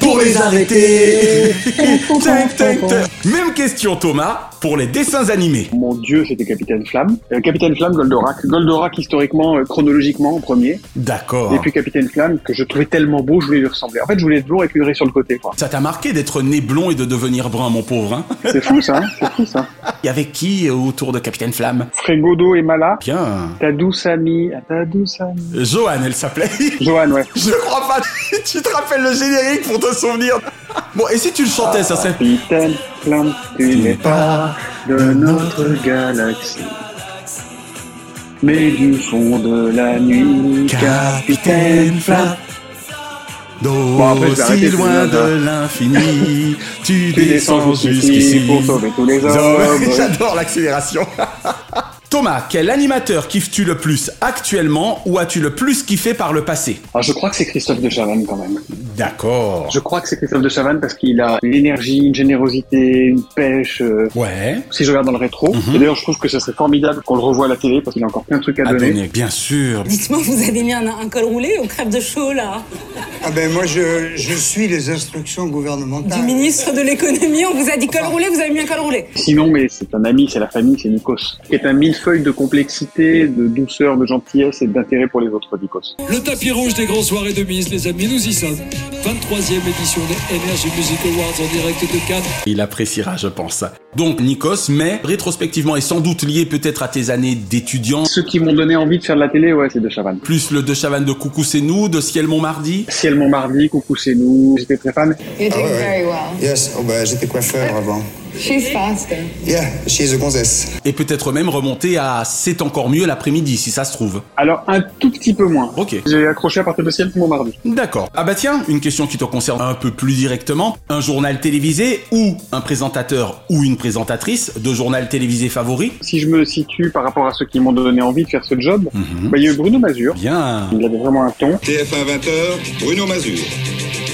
Pour les arrêter. (laughs) Même question Thomas pour les dessins animés. Mon dieu, c'était Capitaine Flamme. Euh, Capitaine Flamme, Goldorak. Goldorak, historiquement, euh, chronologiquement, en premier. D'accord. Et puis Capitaine Flamme, que je trouvais tellement beau, je voulais lui ressembler. En fait, je voulais être blond une raie sur le côté, quoi. Ça t'a marqué d'être né blond et de devenir brun, mon pauvre, hein? C'est fou, ça, hein? C'est fou, ça. (laughs) Et avec qui euh, autour de Capitaine Flamme? Frégodo et Mala. Bien. Ta douce amie. ah, Ta douce amie. Euh, Joanne, elle s'appelait. (laughs) Joanne, ouais. Je crois pas. (laughs) tu te rappelles le générique pour te souvenir? Bon, et si tu le chantais, ça serait. Capitaine Flamme, tu n'es pas de notre galaxie. Mais du fond de la nuit, Capitaine Flamme. D'aussi loin de l'infini, (laughs) tu descends jusqu'ici pour sauver tous les hommes. (laughs) J'adore l'accélération. (laughs) Thomas, quel animateur kiffes-tu le plus actuellement ou as-tu le plus kiffé par le passé? Ah, je crois que c'est Christophe de Chavannes quand même. D'accord. Je crois que c'est Christophe de Chavannes parce qu'il a une énergie, une générosité, une pêche. euh, Ouais. Si je regarde dans le rétro, Mhm. et d'ailleurs je trouve que ce serait formidable qu'on le revoie à la télé parce qu'il a encore plein de trucs à, À donner. donner, bien sûr. Dites-moi, vous avez mis un, un col roulé au crêpe de chaud, là? Ah ben moi je, je suis les instructions gouvernementales. Du ministre de l'économie, on vous a dit col roulé, vous avez mis un col roulé. Sinon, mais c'est un ami, c'est la famille, c'est Nikos, qui est un millefeuille de complexité, de douceur, de gentillesse et d'intérêt pour les autres, Nikos. Le tapis rouge des grandes soirées de mise, les amis, nous y sommes. 23e édition des Energy Music Awards en direct de Cannes. Il appréciera, je pense. Donc, Nikos, mais rétrospectivement et sans doute lié peut-être à tes années d'étudiant, Ceux qui m'ont donné envie de faire de la télé, ouais, c'est de Chavannes. plus le de Chavannes de Coucou c'est nous, de Ciel Montmardi. Ciel Montmardi, coucou c'est nous, j'étais très fan. You're doing very well. Yes, oh bah j'étais coiffeur avant. She's faster. Yeah, she's a gonzesse. Et peut-être même remonter à C'est encore mieux l'après-midi, si ça se trouve. Alors un tout petit peu moins. Ok. J'ai accroché à partir de Ciel Montmardi. D'accord. Ah bah tiens, une question qui te concerne un peu plus directement. Un journal télévisé ou un présentateur ou une présentatrice de journal télévisé favori Si je me situe par rapport à ceux qui m'ont donné envie de faire ce job, Mhm. bah, il y a eu Bruno Mazur. Bien. Il avait vraiment un ton. TF1 20h, Bruno Mazur.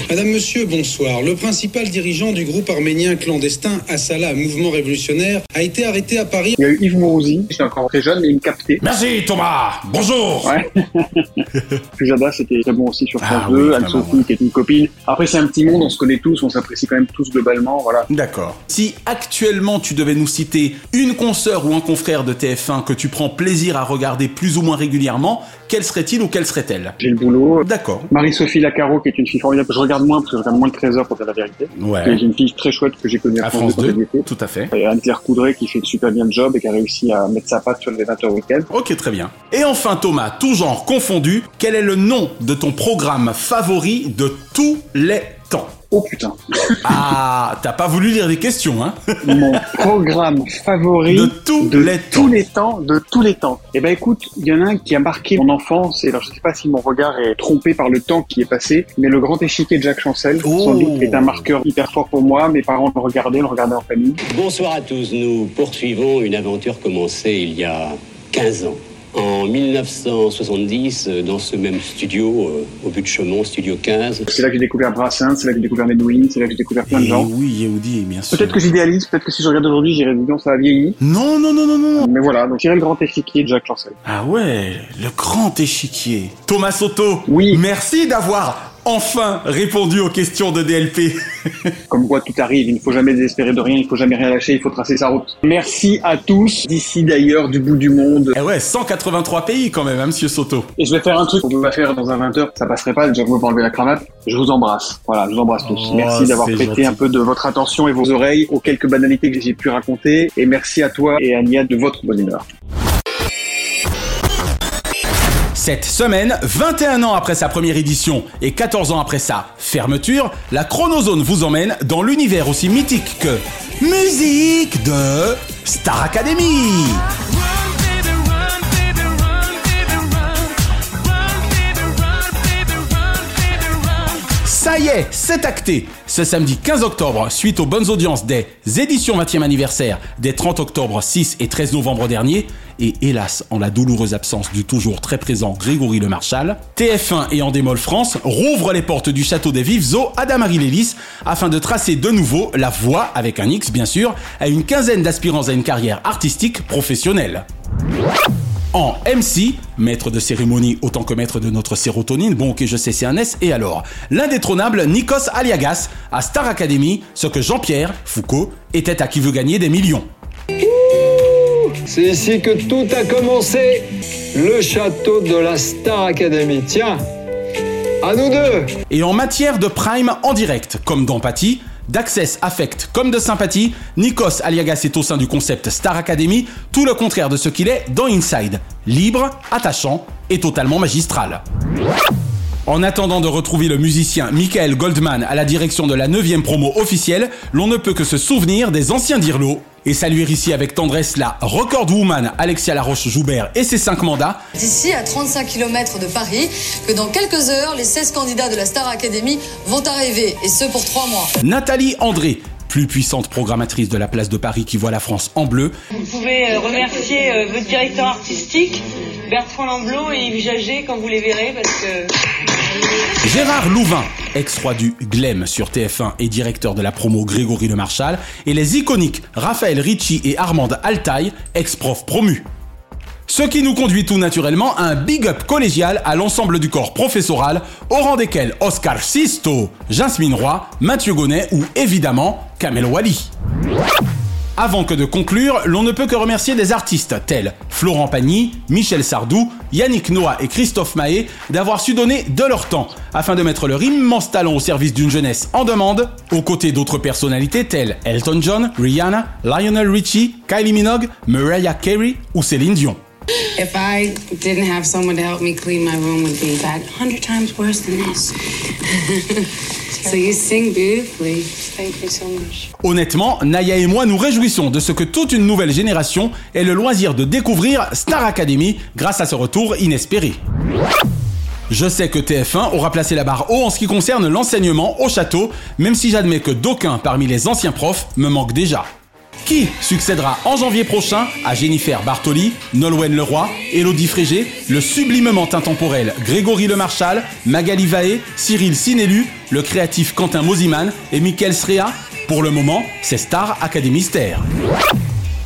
Madame, Monsieur, bonsoir. Le principal dirigeant du groupe arménien clandestin Assala, mouvement révolutionnaire, a été arrêté à Paris. Il y a eu Yves Mourouzi. J'étais encore très jeune, mais il me captait. Merci Thomas Bonjour Ouais. (laughs) Pujada, c'était très bon aussi sur France Ah 2. oui, vraiment, ouais. qui est une copine. Après, c'est un petit monde, on se connaît tous, on s'apprécie quand même tous globalement, voilà. D'accord. Si actuellement tu devais nous citer une consoeur ou un confrère de TF1 que tu prends plaisir à regarder plus ou moins régulièrement, quel serait-il ou quelle serait-elle? J'ai le boulot. D'accord. Marie-Sophie Lacaro, qui est une fille formidable, je regarde moins parce que je regarde moins le trésor pour dire la vérité. Ouais. C'est une fille très chouette que j'ai connue à, À France 2 France quand 2, tout à fait. Et Anne-Claire Coudray qui fait super bien le job et qui a réussi à mettre sa patte sur les 20h week-end. Ok, très bien. Et enfin Thomas, tout genre confondu, quel est le nom de ton programme favori de tous les temps Oh putain. Ah, t'as pas voulu lire les questions, hein Mon programme favori De tous les tous temps. les temps, de tous les temps. Eh ben écoute, il y en a un qui a marqué mon enfance, et alors je sais pas si mon regard est trompé par le temps qui est passé, mais le grand échiquier de Jacques Chancel, Oh. sans doute, est un marqueur hyper fort pour moi. Mes parents le regardaient, le regardaient en famille. Bonsoir à tous. Nous poursuivons une aventure commencée il y a 15 ans. En 1970 euh, dans ce même studio, euh, au but de Chaumont, studio 15. C'est là que j'ai découvert Brassens, c'est là que j'ai découvert Medouin, c'est là que j'ai découvert plein de Et gens. oui, Yehudi, bien sûr. Peut-être que j'idéalise, peut-être que si je regarde aujourd'hui, j'irais dire non, ça a vieilli. Non, non, non, non, non. Mais voilà, donc j'irai le grand échiquier de Jacques Chancel. Ah ouais, le grand échiquier. Thomas Soto. Oui. Merci d'avoir enfin répondu aux questions de DLP. (laughs) Comme quoi tout arrive, il ne faut jamais désespérer de rien, il ne faut jamais rien lâcher, il faut tracer sa route. Merci à tous, d'ici d'ailleurs, du bout du monde. Eh ouais, 183 pays quand même, hein, monsieur Soto. Et je vais faire un truc qu'on peut pas faire dans un 20h, ça passerait pas, déjà vous pouvez enlever la cravate. Je vous embrasse. Voilà, je vous embrasse tous. Oh, merci d'avoir prêté gentil. un peu de votre attention et vos oreilles aux quelques banalités que j'ai pu raconter. Et merci à toi et à Nia de votre bonne humeur. Cette semaine, 21 ans après sa première édition et 14 ans après sa fermeture, la Chronozone vous emmène dans l'univers aussi mythique que musique de Star Academy. Ça y est, c'est acté. Ce samedi 15 octobre, suite aux bonnes audiences des éditions 20e anniversaire des 30 octobre, 6 et 13 novembre dernier, et hélas en la douloureuse absence du toujours très présent Grégory Le Marchal, TF1 et Endemol France rouvrent les portes du château des Vives Zo à Damary-Lélis afin de tracer de nouveau la voie, avec un X bien sûr, à une quinzaine d'aspirants à une carrière artistique professionnelle. En MC, maître de cérémonie autant que maître de notre sérotonine, bon ok je sais c'est un S, et alors? L'indétrônable Nikos Aliagas à Star Academy, ce que Jean-Pierre Foucault était à qui veut gagner des millions. C'est ici que tout a commencé. Le château de la Star Academy. Tiens, à nous deux. Et en matière de prime en direct, comme d'empathie, d'access affect comme de sympathie, Nikos Aliagas est au sein du concept Star Academy, tout le contraire de ce qu'il est dans Inside. Libre, attachant et totalement magistral. En attendant de retrouver le musicien Michael Goldman à la direction de la 9 promo officielle, l'on ne peut que se souvenir des anciens d'Irlo et saluer ici avec tendresse la record woman Alexia Laroche-Joubert et ses 5 mandats, D'ici à 35 km de Paris, que dans quelques heures, les 16 candidats de la Star Academy vont arriver, et ce pour 3 mois. Nathalie André, plus puissante programmatrice de la place de Paris qui voit la France en bleu, Vous pouvez euh, remercier euh, votre directeur artistique, Bertrand Lamblot et Yves Jager quand vous les verrez parce que Gérard Louvain, ex-roi du Glem sur TF1 et directeur de la promo Grégory Le Marchal, et les iconiques Raphaël Ricci et Armande Altaï, ex-prof promu. Ce qui nous conduit tout naturellement à un big up collégial à l'ensemble du corps professoral, au rang desquels Oscar Sisto, Jasmine Roy, Mathieu Gonnet ou évidemment Kamel Wally. Avant que de conclure, l'on ne peut que remercier des artistes tels Florent Pagny, Michel Sardou, Yannick Noah et Christophe Mahé d'avoir su donner de leur temps afin de mettre leur immense talent au service d'une jeunesse en demande, aux côtés d'autres personnalités telles Elton John, Rihanna, Lionel Richie, Kylie Minogue, Mariah Carey ou Céline Dion. If I didn't have someone to help me clean my room, would be about a hundred times worse than this. (laughs) so you sing beautifully. Thank you so much. Honnêtement, Naya et moi nous réjouissons de ce que toute une nouvelle génération ait le loisir de découvrir Star Academy grâce à ce retour inespéré. Je sais que TF1 aura placé la barre haut en ce qui concerne l'enseignement au château, même si j'admets que d'aucuns parmi les anciens profs me manquent déjà. Qui succédera en janvier prochain à Jennifer Bartoli, Nolwenn Leroy, Elodie Frégé, le sublimement intemporel Grégory Le Marchal, Magali Vaé, Cyril Sinélu, le créatif Quentin Mosiman et Mickaël Srea Pour le moment, c'est Star Academy Mystère.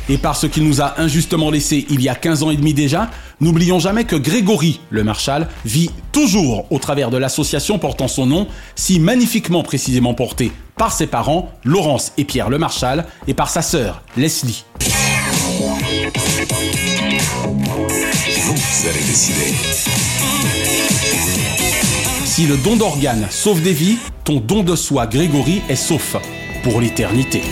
Et parce qu'il nous a injustement laissé il y a 15 ans et demi déjà, n'oublions jamais que Grégory, le Marshal, vit toujours au travers de l'association portant son nom, si magnifiquement précisément portée par ses parents, Laurence et Pierre le Marshal, et par sa sœur, Leslie. Vous allez décider. Si le don d'organes sauve des vies, ton don de soi, Grégory, est sauf pour l'éternité.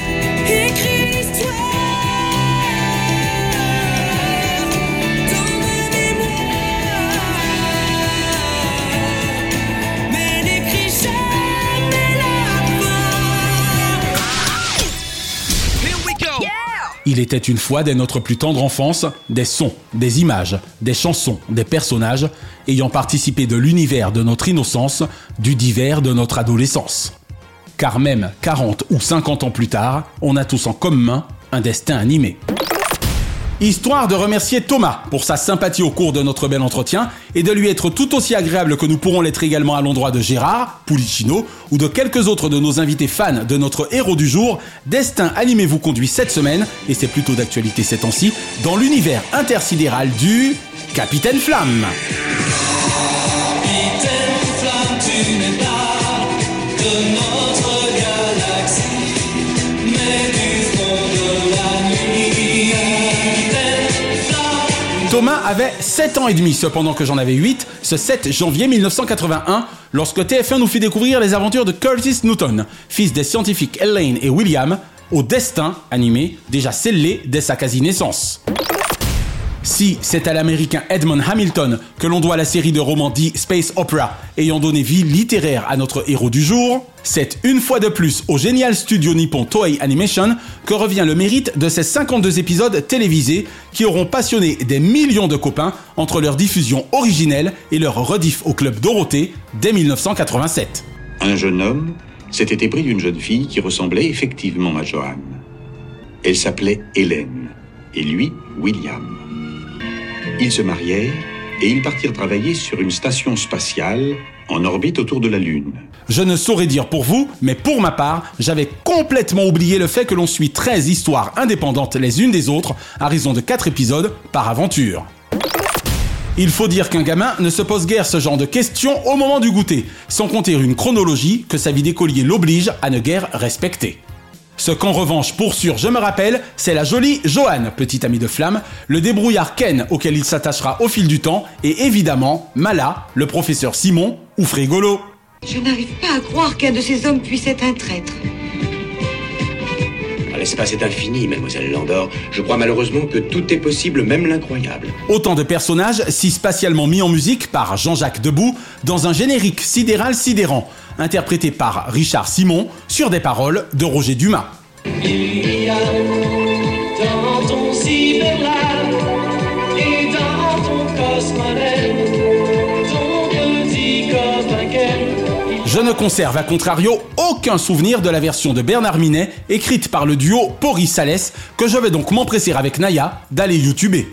Il était une fois dès notre plus tendre enfance des sons, des images, des chansons, des personnages ayant participé de l'univers de notre innocence, du divers de notre adolescence. Car même 40 ou 50 ans plus tard, on a tous en commun un destin animé. Histoire de remercier Thomas pour sa sympathie au cours de notre bel entretien et de lui être tout aussi agréable que nous pourrons l'être également à l'endroit de Gérard, Pulicino ou de quelques autres de nos invités fans de notre héros du jour, Destin Animé vous conduit cette semaine, et c'est plutôt d'actualité ces temps-ci, dans l'univers intersidéral du Capitaine Flamme. Thomas avait 7 ans et demi, cependant que j'en avais 8, ce 7 janvier 1981, lorsque TF1 nous fit découvrir les aventures de Curtis Newton, fils des scientifiques Elaine et William, au destin animé déjà scellé dès sa quasi-naissance. Si c'est à l'américain Edmond Hamilton que l'on doit la série de romans dits Space Opera ayant donné vie littéraire à notre héros du jour, c'est une fois de plus au génial studio nippon Toei Animation que revient le mérite de ces 52 épisodes télévisés qui auront passionné des millions de copains entre leur diffusion originelle et leur rediff au club Dorothée dès 1987. Un jeune homme s'était épris d'une jeune fille qui ressemblait effectivement à Joanne. Elle s'appelait Hélène et lui William. Ils se marièrent et ils partirent travailler sur une station spatiale en orbite autour de la Lune. Je ne saurais dire pour vous, mais pour ma part, j'avais complètement oublié le fait que l'on suit 13 histoires indépendantes les unes des autres à raison de 4 épisodes par aventure. Il faut dire qu'un gamin ne se pose guère ce genre de questions au moment du goûter, sans compter une chronologie que sa vie d'écolier l'oblige à ne guère respecter. Ce qu'en revanche, pour sûr, je me rappelle, c'est la jolie Joanne, petite amie de Flamme, le débrouillard Ken auquel il s'attachera au fil du temps, et évidemment, Mala, le professeur Simon, ou Frigolo. Je n'arrive pas à croire qu'un de ces hommes puisse être un traître. L'espace est infini, mademoiselle Landor. Je crois malheureusement que tout est possible, même l'incroyable. Autant de personnages si spatialement mis en musique par Jean-Jacques Debout dans un générique sidéral sidérant, interprété par Richard Simon sur des paroles de Roger Dumas. Il y a dans ton cyberlab et dans ton cosmonel ton petit copain Ken. Je ne conserve à contrario aucun souvenir de la version de Bernard Minet écrite par le duo Pori-Salès que je vais donc m'empresser avec Naya d'aller YouTuber.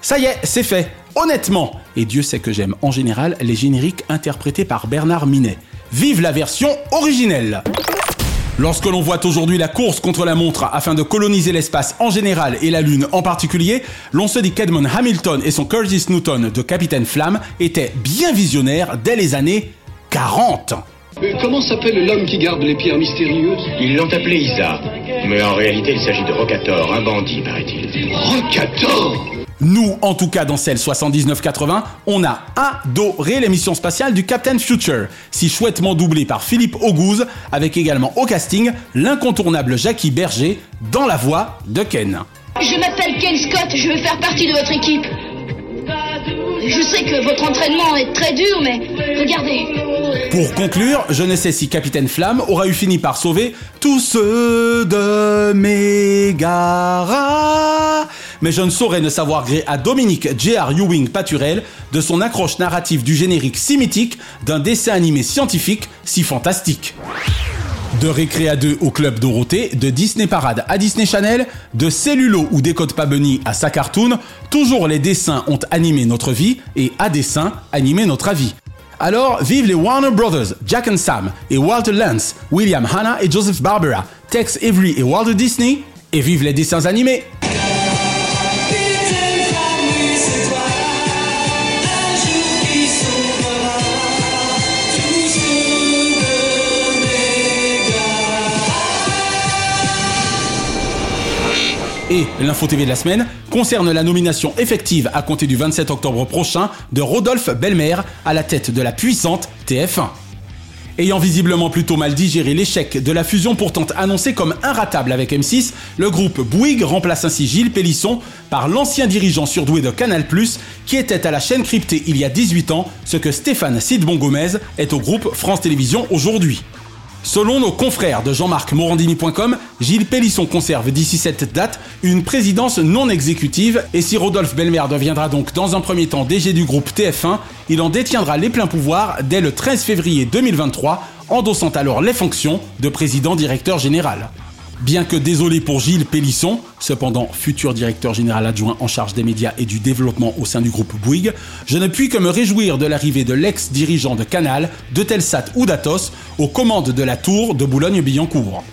Ça y est, c'est fait. Honnêtement, et Dieu sait que j'aime en général les génériques interprétés par Bernard Minet. Vive la version originelle Lorsque l'on voit aujourd'hui la course contre la montre afin de coloniser l'espace en général et la Lune en particulier, l'on se dit qu'Edmond Hamilton et son Curtis Newton de Capitaine Flamme étaient bien visionnaires dès les années 40. Euh, comment s'appelle l'homme qui garde les pierres mystérieuses? Ils l'ont appelé Isa. Mais en réalité, il s'agit de Rocator, un bandit, paraît-il. Rocator Nous, en tout cas dans celle 79-80, on a adoré l'émission spatiale du Captain Future, si chouettement doublée par Philippe Auguste, avec également au casting l'incontournable Jackie Berger dans la voix de Ken. Je m'appelle Ken Scott, je veux faire partie de votre équipe. Je sais que votre entraînement est très dur, mais regardez. Pour conclure, je ne sais si Capitaine Flamme aura eu fini par sauver tous ceux de Megara. Mais je ne saurais ne savoir gré à Dominique J.R. Ewing Paturel de son accroche narrative du générique si mythique d'un dessin animé scientifique si fantastique. De Récré à 2 au Club Dorothée, de Disney Parade à Disney Channel, de Cellulo ou Décode pas Bunny à sa cartoon, toujours les dessins ont animé notre vie et à dessin animé notre avis. Alors, vive les Warner Brothers, Jack and Sam et Walter Lance, William Hanna et Joseph Barbera, Tex Avery et Walter Disney, et vive les dessins animés! Et l'info TV de la semaine concerne la nomination effective à compter du 27 octobre prochain de Rodolphe Belmer à la tête de la puissante TF1. Ayant visiblement plutôt mal digéré l'échec de la fusion pourtant annoncée comme inratable avec M6, le groupe Bouygues remplace ainsi Gilles Pélisson par l'ancien dirigeant surdoué de Canal+, qui était à la chaîne cryptée il y a 18 ans, ce que Stéphane Sidbon Gomez est au groupe France Télévisions aujourd'hui. Selon nos confrères de Jean-Marc Morandini.com, Gilles Pélisson conserve d'ici cette date une présidence non exécutive et si Rodolphe Belmer deviendra donc dans un premier temps DG du groupe TF1, il en détiendra les pleins pouvoirs dès le 13 février 2023, endossant alors les fonctions de président-directeur général. Bien que désolé pour Gilles Pélisson, cependant futur directeur général adjoint en charge des médias et du développement au sein du groupe Bouygues, je ne puis que me réjouir de l'arrivée de l'ex-dirigeant de Canal, de Telsat ou d'Atos aux commandes de la tour de Boulogne-Billancourt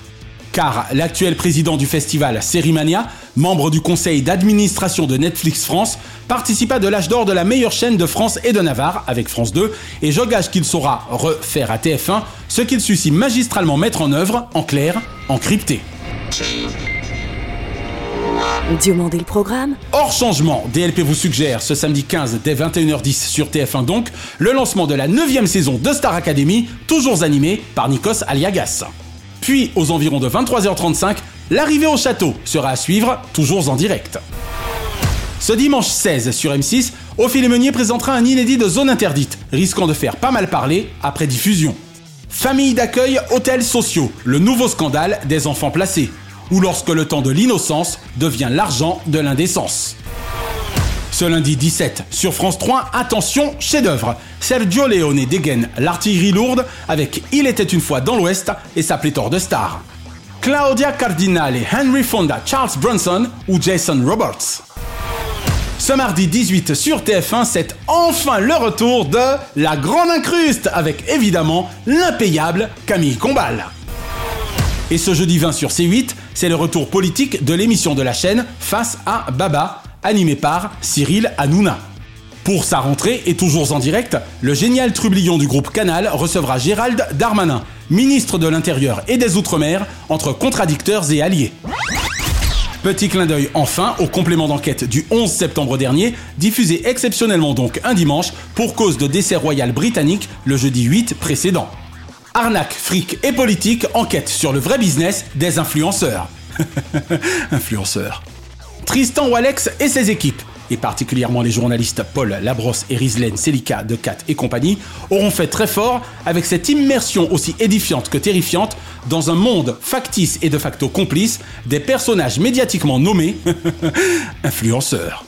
car l'actuel président du festival Sérimania, membre du conseil d'administration de Netflix France, participa de l'âge d'or de la meilleure chaîne de France et de Navarre avec France 2, et je gage qu'il saura refaire à TF1 ce qu'il sut si magistralement mettre en œuvre, en clair, en crypté. Diomandé le programme Hors changement, DLP vous suggère ce samedi 15 dès 21h10 sur TF1 donc, le lancement de la 9 saison de Star Academy, toujours animé par Nikos Aliagas. Puis, aux environs de 23h35, l'arrivée au château sera à suivre, toujours en direct. Ce dimanche 16 sur M6, Ophélie Meunier présentera un inédit de zone interdite, risquant de faire pas mal parler après diffusion. Famille d'accueil, hôtels sociaux, le nouveau scandale des enfants placés, ou lorsque le temps de l'innocence devient l'argent de l'indécence. Ce lundi 17, sur France 3, attention, chef-d'œuvre. Sergio Leone dégaine l'artillerie lourde avec Il était une fois dans l'Ouest et sa pléthore de stars. Claudia Cardinale, Henry Fonda, Charles Bronson ou Jason Roberts. Ce mardi 18 sur TF1, c'est enfin le retour de La Grande Incruste avec évidemment l'impayable Camille Combal. Et ce jeudi 20 sur C8, c'est le retour politique de l'émission de la chaîne Face à Baba animé par Cyril Hanouna. Pour sa rentrée et toujours en direct, le génial trublion du groupe Canal recevra Gérald Darmanin, ministre de l'Intérieur et des Outre-mer, entre contradicteurs et alliés. Petit clin d'œil enfin au complément d'enquête du 11 septembre dernier, diffusé exceptionnellement donc un dimanche pour cause de décès royal britannique le jeudi 8 précédent. Arnaque, fric et politique enquête sur le vrai business des influenceurs. (laughs) influenceurs. Tristan Walex et ses équipes, et particulièrement les journalistes Paul Labrosse et Rizlen Selika de Cat et compagnie, auront fait très fort avec cette immersion aussi édifiante que terrifiante dans un monde factice et de facto complice des personnages médiatiquement nommés (laughs) influenceurs.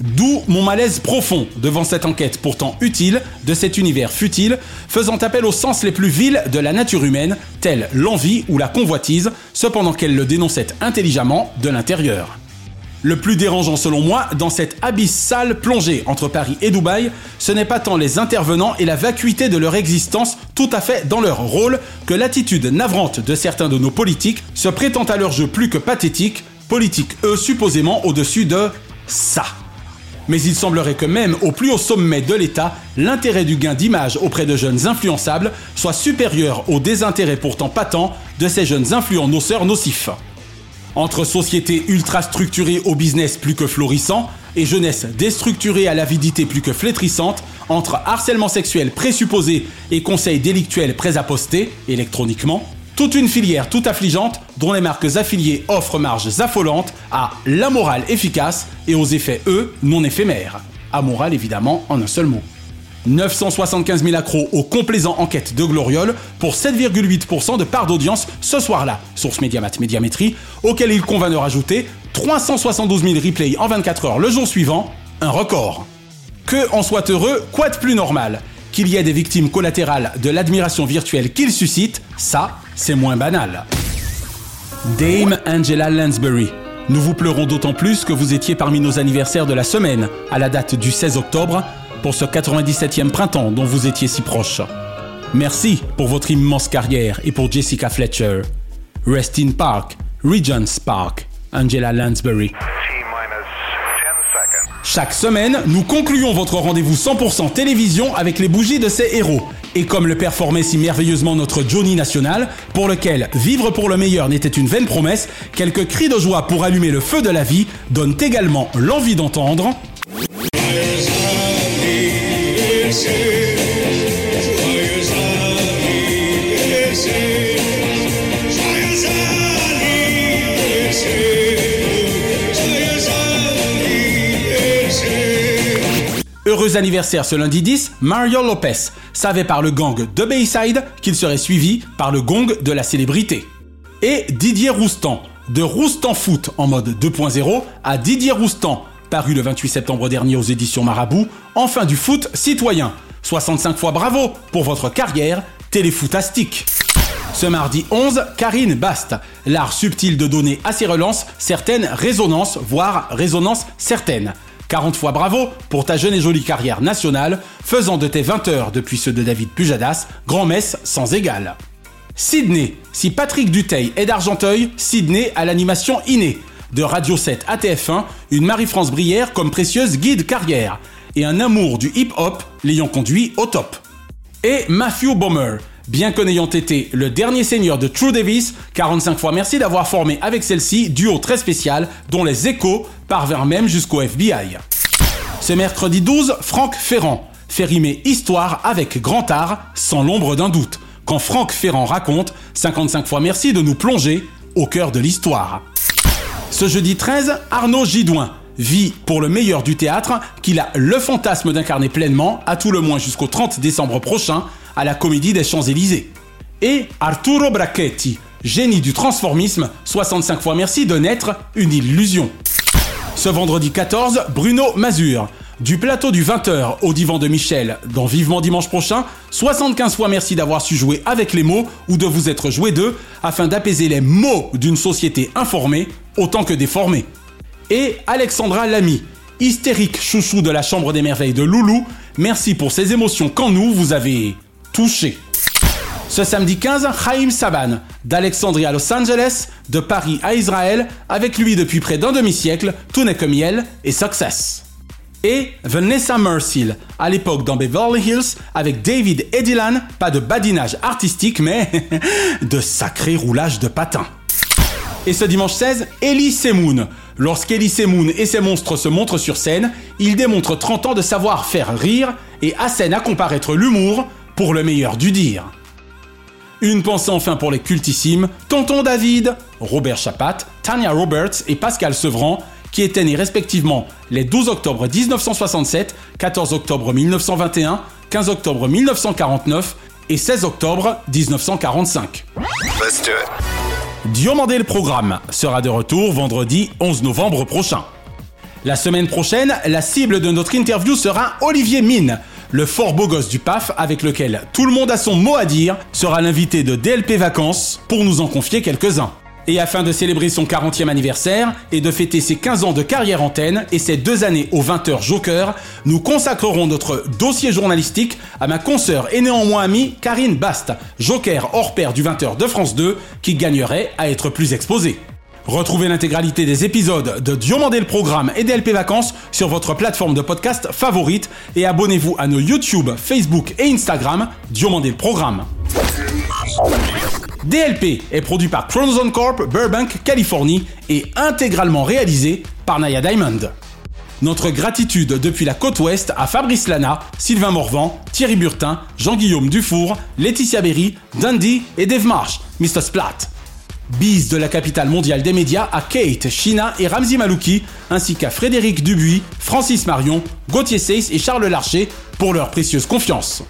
D'où mon malaise profond devant cette enquête pourtant utile de cet univers futile, faisant appel aux sens les plus vils de la nature humaine, tels l'envie ou la convoitise, cependant qu'elle le dénonçait intelligemment de l'intérieur. Le plus dérangeant selon moi dans cette abyssale plongée entre Paris et Dubaï, ce n'est pas tant les intervenants et la vacuité de leur existence tout à fait dans leur rôle que l'attitude navrante de certains de nos politiques se prétend à leur jeu plus que pathétique, politiques eux supposément au-dessus de ça. Mais il semblerait que même au plus haut sommet de l'État, l'intérêt du gain d'image auprès de jeunes influençables soit supérieur au désintérêt pourtant patent de ces jeunes influents noceurs nocifs. Entre société ultra structurée au business plus que florissant et jeunesse déstructurée à l'avidité plus que flétrissante, entre harcèlement sexuel présupposé et conseils délictuels poster, électroniquement, toute une filière tout affligeante dont les marques affiliées offrent marges affolantes à la morale efficace et aux effets, eux, non éphémères. Amoral évidemment en un seul mot. 975 000 accros aux complaisants enquête de Gloriole pour 7,8% de part d'audience ce soir-là, source Médiamat Médiamétrie, auquel il convient de rajouter 372 000 replays en 24 heures le jour suivant, un record. Que en soit heureux, quoi de plus normal? Qu'il y ait des victimes collatérales de l'admiration virtuelle qu'il suscite, ça, c'est moins banal. Dame Angela Lansbury. Nous vous pleurons d'autant plus que vous étiez parmi nos anniversaires de la semaine, à la date du 16 octobre, pour ce 97e printemps dont vous étiez si proche. Merci pour votre immense carrière et pour Jessica Fletcher. Rest in Park, Regent's Park, Angela Lansbury. Chaque semaine, nous concluons votre rendez-vous 100% télévision avec les bougies de ces héros. Et comme le performait si merveilleusement notre Johnny National, pour lequel vivre pour le meilleur n'était une vaine promesse, quelques cris de joie pour allumer le feu de la vie donnent également l'envie d'entendre Heureux anniversaire ce lundi 10, Mario Lopez savait par le gang de Bayside qu'il serait suivi par le gong de la célébrité. Et Didier Roustan, de Roustan Foot en mode 2.0 à Didier Roustan, paru le 28 septembre dernier aux éditions Marabout, enfin du foot citoyen. 65 fois bravo pour votre carrière téléfootastique. Ce mardi 11, Karine Bast. L'art subtil de donner à ses relances certaines résonances, voire résonances certaines. 40 fois bravo pour ta jeune et jolie carrière nationale, faisant de tes 20 heures depuis ceux de David Pujadas, grand-messe sans égal. Sydney. Si Patrick Duteil est d'Argenteuil, Sydney à l'animation innée. De Radio 7 à TF1, une Marie-France Brière comme précieuse guide carrière. Et un amour du hip-hop l'ayant conduit au top. Et Matthew Bomer. Bien que n'ayant été le dernier seigneur de True Davis, 45 fois merci d'avoir formé avec celle-ci duo très spécial dont les échos parvinrent même jusqu'au FBI. Ce mercredi 12, Franck Ferrand fait rimer histoire avec grand art sans l'ombre d'un doute. Quand Franck Ferrand raconte 55 fois merci de nous plonger au cœur de l'histoire. Ce jeudi 13, Arnaud Gidouin vit pour le meilleur du théâtre qu'il a le fantasme d'incarner pleinement, à tout le moins jusqu'au 30 décembre prochain, à la Comédie des Champs-Élysées. Et Arturo Brachetti, génie du transformisme, 65 fois merci de naître une illusion. Ce vendredi 14, Bruno Mazur. Du plateau du 20h au divan de Michel, dans Vivement Dimanche prochain, 75 fois merci d'avoir su jouer avec les mots ou de vous être joué d'eux afin d'apaiser les mots d'une société informée autant que déformée. Et Alexandra Lamy, hystérique chouchou de la Chambre des Merveilles de Loulou, merci pour ces émotions qu'en nous vous avez Ce samedi 15, Chaim Saban, d'Alexandrie à Los Angeles, de Paris à Israël, avec lui depuis près d'un demi-siècle, tout n'est que miel et success. Et Vanessa Mercill, à l'époque dans Beverly Hills, avec David et pas de badinage artistique, mais (laughs) de sacré roulage de patins. Et ce dimanche 16, Ellie Semoun. Lorsqu'Ellie Semoun et ses monstres se montrent sur scène, ils démontrent 30 ans de savoir faire rire et assènent à comparaître l'humour pour le meilleur du dire. Une pensée enfin pour les cultissimes Tonton David, Robert Chapat, Tanya Roberts et Pascal Sevran, qui étaient nés respectivement les 12 octobre 1967, 14 octobre 1921, 15 octobre 1949 et 16 octobre 1945. Let's do. Diomandé le programme sera de retour vendredi 11 novembre prochain. La semaine prochaine, la cible de notre interview sera Olivier Mine, le fort beau gosse du PAF avec lequel tout le monde a son mot à dire, sera l'invité de DLP Vacances pour nous en confier quelques-uns. Et afin de célébrer son 40e anniversaire et de fêter ses 15 ans de carrière antenne et ses deux années au 20h Joker, nous consacrerons notre dossier journalistique à ma consoeur et néanmoins amie Karine Bast, Joker hors pair du 20h de France 2, qui gagnerait à être plus exposée. Retrouvez l'intégralité des épisodes de Diomandé le Programme et DLP Vacances sur votre plateforme de podcast favorite et abonnez-vous à nos YouTube, Facebook et Instagram Diomandé le Programme. DLP est produit par Chronozone Corp, Burbank, Californie et intégralement réalisé par Naya Diamond. Notre gratitude depuis la côte ouest à Fabrice Lana, Sylvain Morvan, Thierry Burtin, Jean-Guillaume Dufour, Laetitia Berry, Dundee et Dave Marsh, Mr. Splat. Bise de la capitale mondiale des médias à Kate, Shina et Ramzi Malouki, ainsi qu'à Frédéric Dubuis, Francis Marion, Gauthier Seyss et Charles Larcher pour leur précieuse confiance.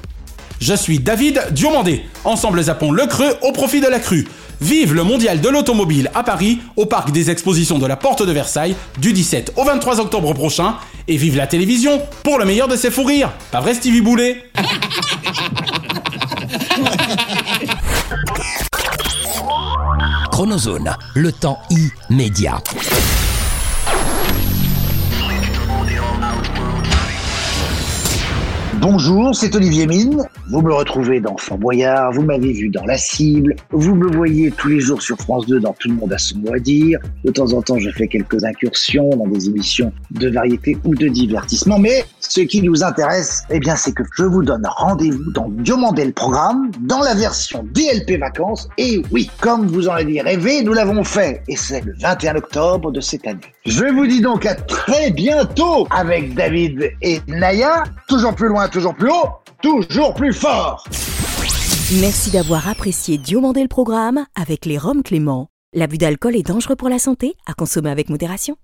Je suis David Diomandé. Ensemble zappons le creux au profit de la crue. Vive le mondial de l'automobile à Paris, au parc des expositions de la Porte de Versailles, du 17 au 23 octobre prochain. Et vive la télévision pour le meilleur de ses fous rires. Pas vrai Stevie Boulet? (laughs) Chronozone, le temps immédiat. Bonjour, c'est Olivier Mine. Vous me retrouvez dans Fort Boyard, vous m'avez vu dans La Cible, vous me voyez tous les jours sur France 2 dans Tout le monde a son mot à dire. De temps en temps, je fais quelques incursions dans des émissions de variété ou de divertissement. Mais ce qui nous intéresse, eh bien, c'est que je vous donne rendez-vous dans Diomandé le programme, dans la version DLP Vacances. Et oui, comme vous en avez rêvé, nous l'avons fait. Et c'est le 21 octobre de cette année. Je vous dis donc à très bientôt avec David et Naya. Toujours plus loin, toujours plus haut, toujours plus fort. Merci d'avoir apprécié Diomandé le programme avec les Roms Clément. L'abus d'alcool est dangereux pour la santé, à consommer avec modération.